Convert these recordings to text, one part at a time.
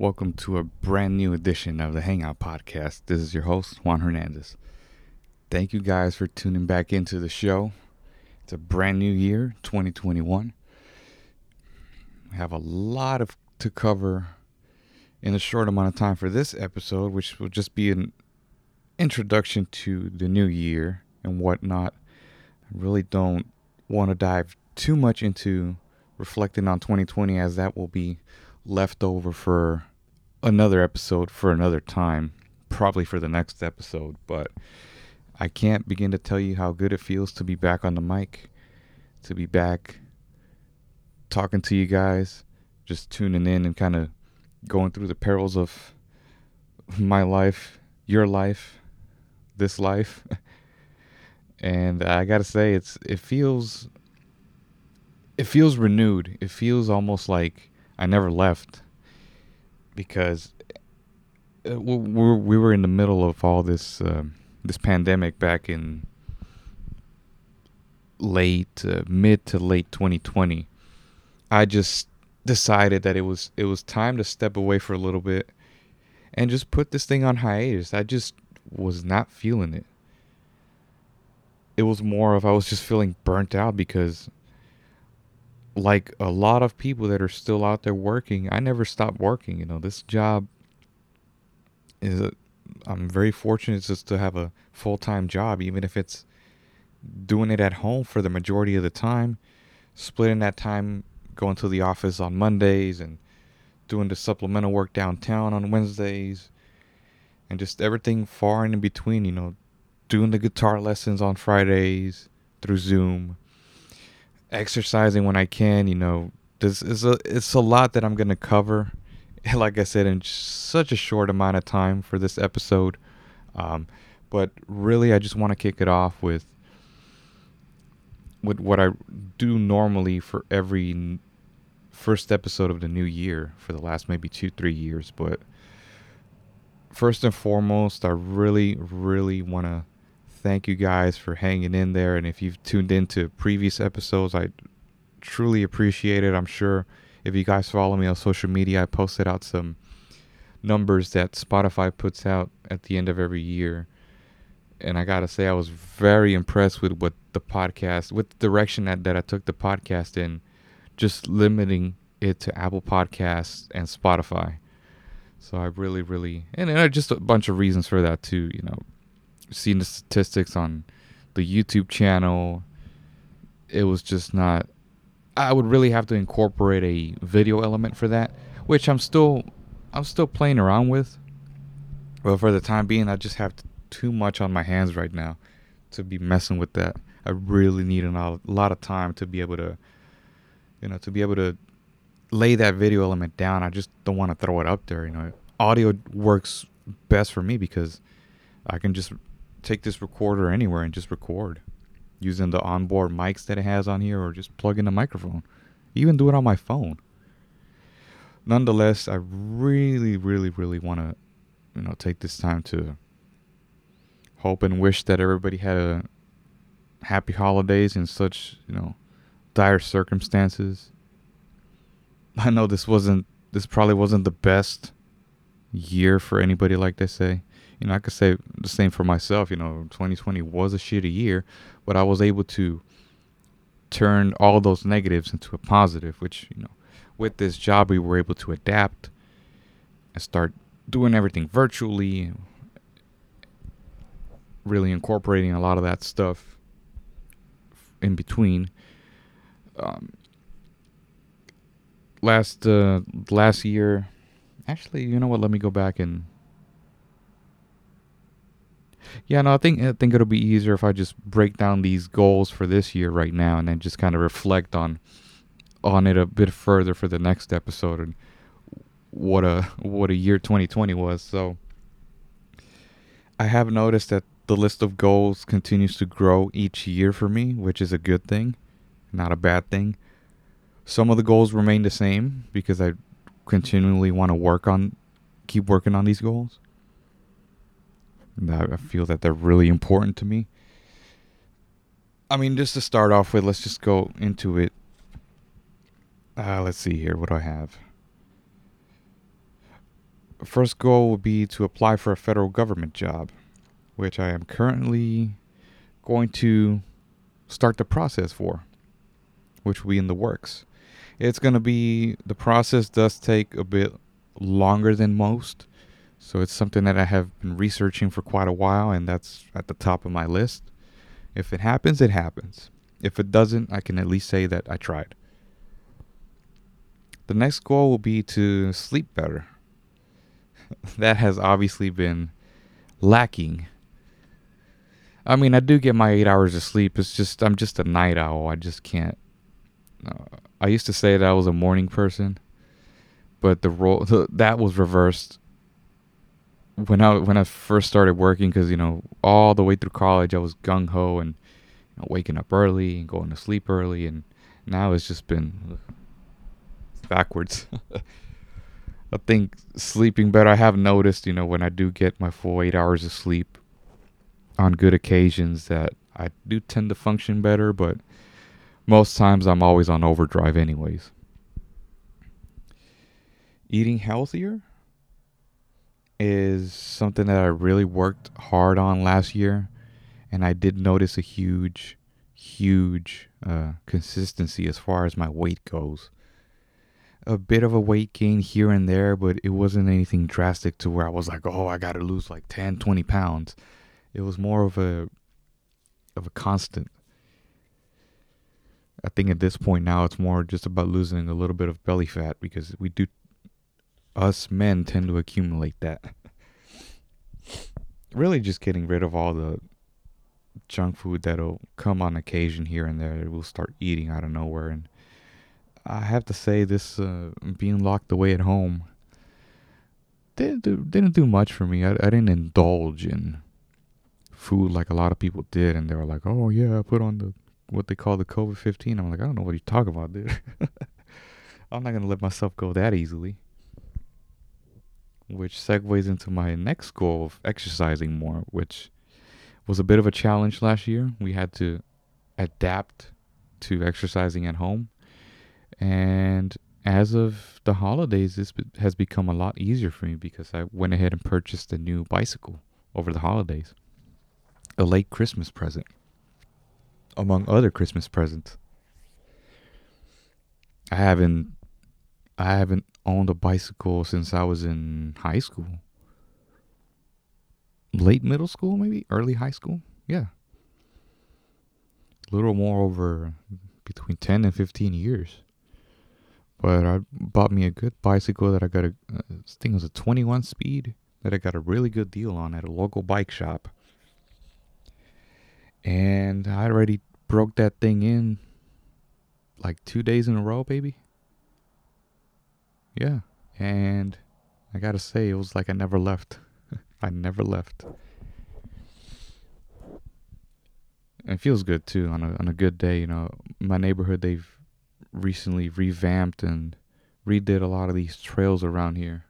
Welcome to a brand new edition of the Hangout Podcast. This is your host, Juan Hernandez. Thank you guys for tuning back into the show. It's a brand new year, 2021. We have a lot of to cover in a short amount of time for this episode, which will just be an introduction to the new year and whatnot. I really don't want to dive too much into reflecting on 2020 as that will be left over for another episode for another time, probably for the next episode. But I can't begin to tell you how good it feels to be back on the mic, to be back talking to you guys, just tuning in and kind of going through the perils of my life, your life, this life. and I got to say it's it feels it feels renewed. It feels almost like I never left because uh, we we were in the middle of all this uh, this pandemic back in late uh, mid to late 2020. I just decided that it was it was time to step away for a little bit and just put this thing on hiatus. I just was not feeling it. It was more of I was just feeling burnt out because like a lot of people that are still out there working, I never stopped working. You know, this job is, i am very fortunate just to have a full time job, even if it's doing it at home for the majority of the time, splitting that time going to the office on Mondays and doing the supplemental work downtown on Wednesdays and just everything far and in between, you know, doing the guitar lessons on Fridays through Zoom exercising when I can. You know, this is a it's a lot that I'm gonna cover. Like I said, in such a short amount of time for this episode. Um, but really, I just want to kick it off with with what I do normally for every first episode of the new year for the last maybe two three years. But first and foremost, I really really want to thank you guys for hanging in there. And if you've tuned into previous episodes, I truly appreciate it. I'm sure if you guys follow me on social media, I posted out some numbers that Spotify puts out at the end of every year. And I gotta say, I was very impressed with what the podcast, with the direction that, that I took the podcast in, just limiting it to Apple Podcasts and Spotify. So I really, really, and, and just a bunch of reasons for that too. You know, seeing the statistics on the YouTube channel, it was just not. I would really have to incorporate a video element for that, which I'm still, I'm still playing around with. But for the time being, I just have too much on my hands right now to be messing with that. I really need a lot of time to be able to, you know, to be able to lay that video element down. I just don't want to throw it up there. You know, audio works best for me because I can just take this recorder anywhere and just record using the onboard mics that it has on here or just plug in a microphone. Even do it on my phone. Nonetheless, I really, really, really want to, you know, take this time to hope and wish that everybody had a happy holidays in such, you know, dire circumstances. I know this wasn't, this probably wasn't the best year for anybody, like they say you know, I could say the same for myself. You know, 2020 was a shitty year, but I was able to turn all those negatives into a positive, which, you know, with this job, we were able to adapt and start doing everything virtually, really incorporating a lot of that stuff in between. Um, last uh, last year, actually, you know what? Let me go back and yeah, no, I think I think it'll be easier if I just break down these goals for this year right now, and then just kind of reflect on on it a bit further for the next episode and what a what a year 2020 was. So I have noticed that the list of goals continues to grow each year for me, which is a good thing, not a bad thing. Some of the goals remain the same because I continually want to work on keep working on these goals. I feel that they're really important to me. I mean, just to start off with, let's just go into it. Uh, let's see here. What do I have? first goal would be to apply for a federal government job, which I am currently going to start the process for, which will be in the works. It's going to be, the process does take a bit longer than most. So it's something that I have been researching for quite a while, and that's at the top of my list. If it happens, it happens. If it doesn't, I can at least say that I tried. The next goal will be to sleep better. that has obviously been lacking. I mean, I do get my eight hours of sleep. It's just, I'm just a night owl. I just can't. Uh, I used to say that I was a morning person, but the role that was reversed when I when I first started working because you know all the way through college I was gung ho and you know, waking up early and going to sleep early and now it's just been backwards. I think sleeping better. I have noticed you know when I do get my full eight hours of sleep on good occasions that I do tend to function better, but most times I'm always on overdrive anyways. Eating healthier is something that I really worked hard on last year, and I did notice a huge, huge uh, consistency as far as my weight goes. A bit of a weight gain here and there, but it wasn't anything drastic to where I was like, oh, I got to lose like 10, 20 pounds. It was more of a of a constant. I think at this point now it's more just about losing a little bit of belly fat because we do us men tend to accumulate that. really just getting rid of all the junk food that'll come on occasion here and there we'll start eating out of nowhere and I have to say this uh, being locked away at home didn't do, didn't do much for me. I, I didn't indulge in food like a lot of people did and they were like, "Oh yeah, I put on the what they call the COVID-15." I'm like, "I don't know what you're talking about, dude." I'm not going to let myself go that easily which segues into my next goal of exercising more, which was a bit of a challenge last year. We had to adapt to exercising at home. And as of the holidays, this has become a lot easier for me because I went ahead and purchased a new bicycle over the holidays. A late Christmas present, among other Christmas presents. I haven't I haven't owned a bicycle since I was in high school. Late middle school, maybe? Early high school? Yeah. A little more over between 10 and 15 years. But I bought me a good bicycle that I got a, uh, this thing was a 21 speed that I got a really good deal on at a local bike shop. And I already broke that thing in like two days in a row, baby. Yeah. And I gotta say, it was like I never left. I never left. And it feels good too on a on a good day. You know, my neighborhood they've recently revamped and redid a lot of these trails around here,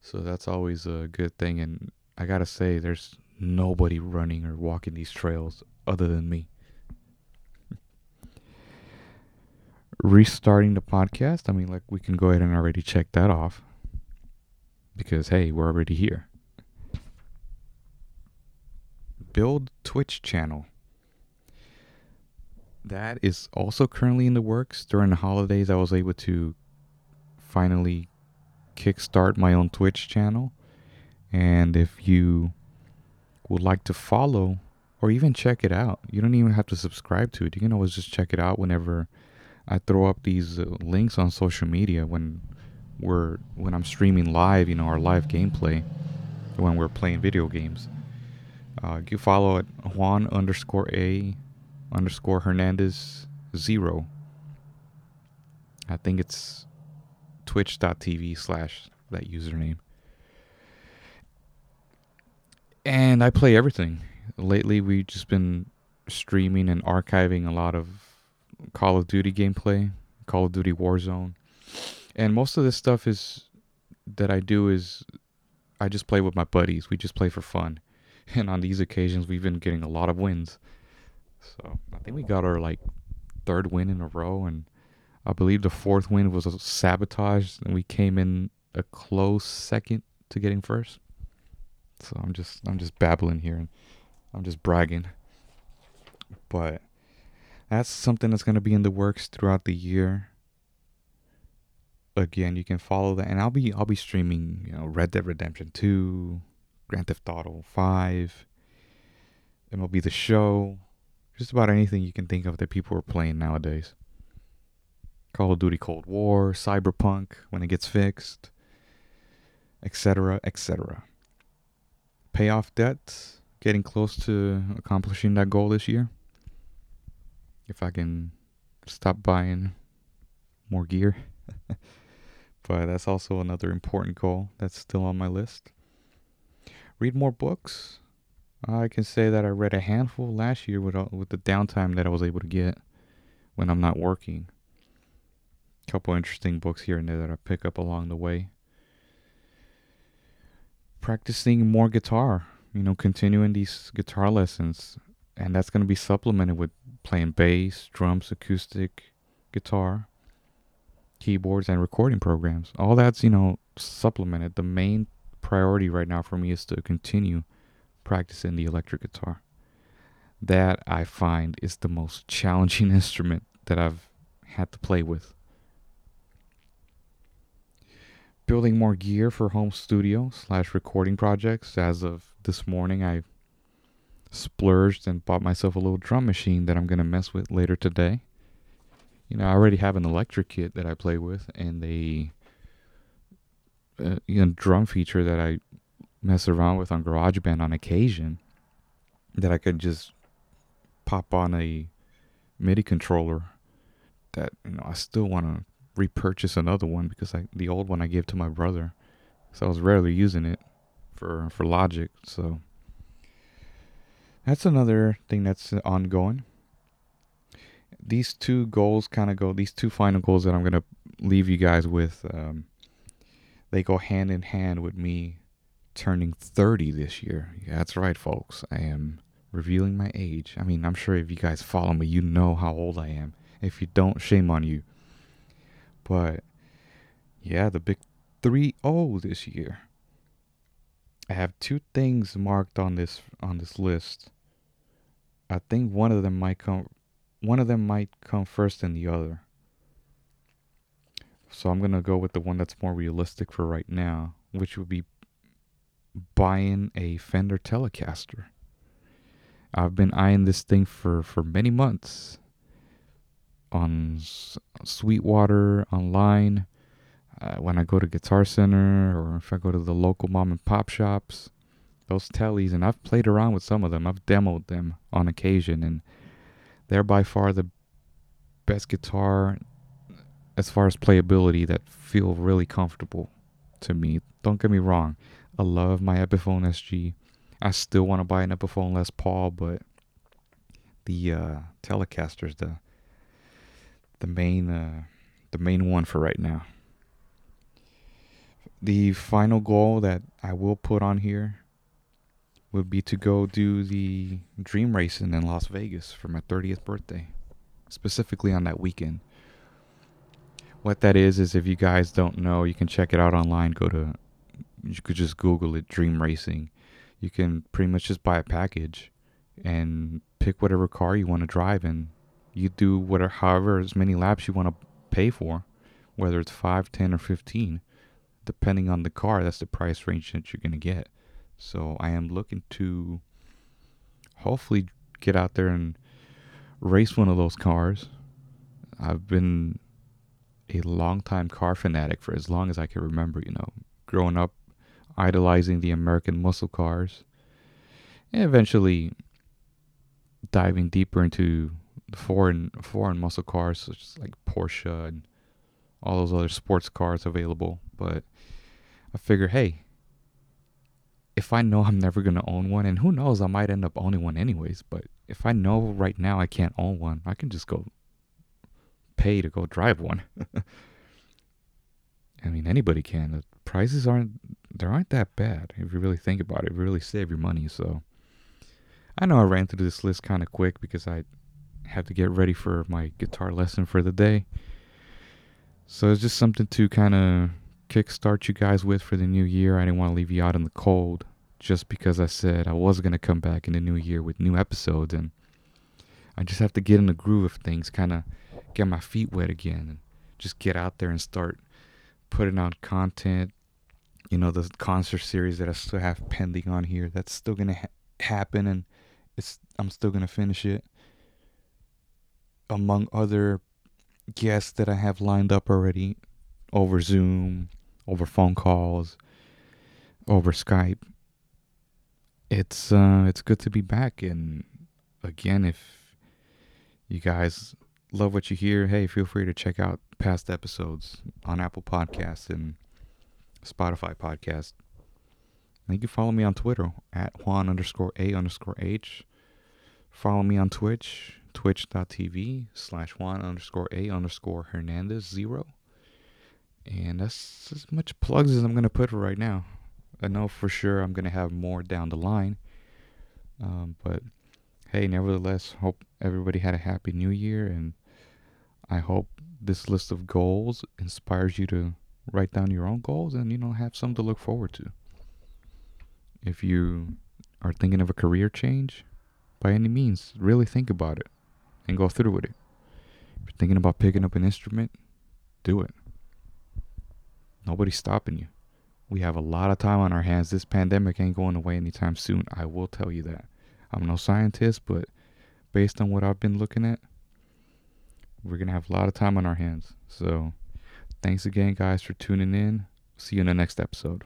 so that's always a good thing. And I gotta say, there's nobody running or walking these trails other than me. Restarting the podcast, I mean, like, we can go ahead and already check that off because, hey, we're already here. Build Twitch channel. That is also currently in the works. During the holidays, I was able to finally kickstart my own Twitch channel. And if you would like to follow or even check it out, you don't even have to subscribe to it. You can always just check it out whenever I throw up these uh, links on social media when we're when I'm streaming live, you know, our live gameplay when we're playing video games. Uh, you follow at Juan underscore A underscore Hernandez zero. I think it's twitch.tv slash that username. And I play everything. Lately, we've just been streaming and archiving a lot of Call of Duty gameplay, Call of Duty Warzone. And most of this stuff is that I do is I just play with my buddies. We just play for fun. And on these occasions we've been getting a lot of wins. So I think we got our like third win in a row and I believe the fourth win was a sabotage and we came in a close second to getting first. So I'm just I'm just babbling here and I'm just bragging. But that's something that's going to be in the works throughout the year. Again, you can follow that and I'll be I'll be streaming, you know, Red Dead Redemption 2, Grand Theft Auto 5, MLB The Show, just about anything you can think of that people are playing nowadays. Call of Duty Cold War, Cyberpunk when it gets fixed, etc., etc. Pay off debts, getting close to accomplishing that goal this year. If I can stop buying more gear. but that's also another important goal that's still on my list. Read more books. I can say that I read a handful last year with uh, with the downtime that I was able to get when I'm not working. A couple interesting books here and there that I pick up along the way. Practicing more guitar, you know, continuing these guitar lessons, and that's going to be supplemented with playing bass, drums, acoustic guitar, keyboards, and recording programs. All that's, you know, supplemented. The main priority right now for me is to continue practicing the electric guitar. That I find is the most challenging instrument that I've had to play with. Building more gear for home studio slash recording projects. As of this morning, I splurged and bought myself a little drum machine that I'm going to mess with later today. You know, I already have an electric kit that I play with and a, uh, you know, drum feature that I mess around with on GarageBand on occasion that I could just pop on a MIDI controller that you know I still want to repurchase another one because I the old one I gave to my brother so I was rarely using it for for Logic so that's another thing that's ongoing these two goals kind of go these two final goals that I'm going to leave you guys with um, they go hand in hand with me turning 30 this year. Yeah, that's right, folks. I am revealing my age. I mean, I'm sure if you guys follow me, you know how old I am. If you don't, shame on you. But yeah, the big 3 0 this year. I have two things marked on this on this list. I think one of them might come one of them might come first than the other. So I'm going to go with the one that's more realistic for right now, which would be buying a Fender Telecaster. I've been eyeing this thing for, for many months on Sweetwater, online, uh, when I go to Guitar Center, or if I go to the local mom and pop shops. Those tellies, and I've played around with some of them. I've demoed them on occasion, and they're by far the best guitar as far as playability that feel really comfortable to me. Don't get me wrong. I love my Epiphone SG. I still want to buy an Epiphone Les Paul, but the uh, Telecaster's the the main uh, the main one for right now. The final goal that I will put on here would be to go do the dream racing in Las Vegas for my 30th birthday, specifically on that weekend. What that is is if you guys don't know, you can check it out online. Go to you could just Google it, Dream Racing. You can pretty much just buy a package and pick whatever car you want to drive, and you do whatever, however, as many laps you want to pay for, whether it's five, ten, or fifteen, depending on the car. That's the price range that you're gonna get. So I am looking to hopefully get out there and race one of those cars. I've been a long time car fanatic for as long as I can remember, you know, growing up idolizing the American muscle cars, and eventually diving deeper into foreign foreign muscle cars such as like Porsche and all those other sports cars available. But I figure, hey, if I know I'm never gonna own one, and who knows, I might end up owning one anyways. But if I know right now I can't own one, I can just go pay to go drive one. I mean, anybody can. The prices aren't they aren't that bad if you really think about it. You really save your money. So I know I ran through this list kind of quick because I had to get ready for my guitar lesson for the day. So it's just something to kind of kickstart you guys with for the new year. I didn't want to leave you out in the cold just because I said I was going to come back in the new year with new episodes. And I just have to get in the groove of things, kind of get my feet wet again, and just get out there and start putting out content. You know, the concert series that I still have pending on here, that's still going to ha- happen. And it's I'm still going to finish it. Among other guests that I have lined up already over Zoom, over phone calls, over Skype. It's uh it's good to be back and again if you guys love what you hear, hey, feel free to check out past episodes on Apple Podcasts and Spotify Podcast. And you can follow me on Twitter at Juan underscore A underscore H. Follow me on Twitch, twitch.tv slash Juan underscore A underscore Hernandez zero. And that's as much plugs as I'm going to put right now. I know for sure I'm going to have more down the line. Um, but hey, nevertheless, hope everybody had a happy new year. And I hope this list of goals inspires you to write down your own goals and, you know, have some to look forward to. If you are thinking of a career change, by any means, really think about it and go through with it. If you're thinking about picking up an instrument, do it. Nobody's stopping you. We have a lot of time on our hands. This pandemic ain't going away anytime soon. I will tell you that. I'm no scientist, but based on what I've been looking at, we're going to have a lot of time on our hands. So, thanks again, guys, for tuning in. See you in the next episode.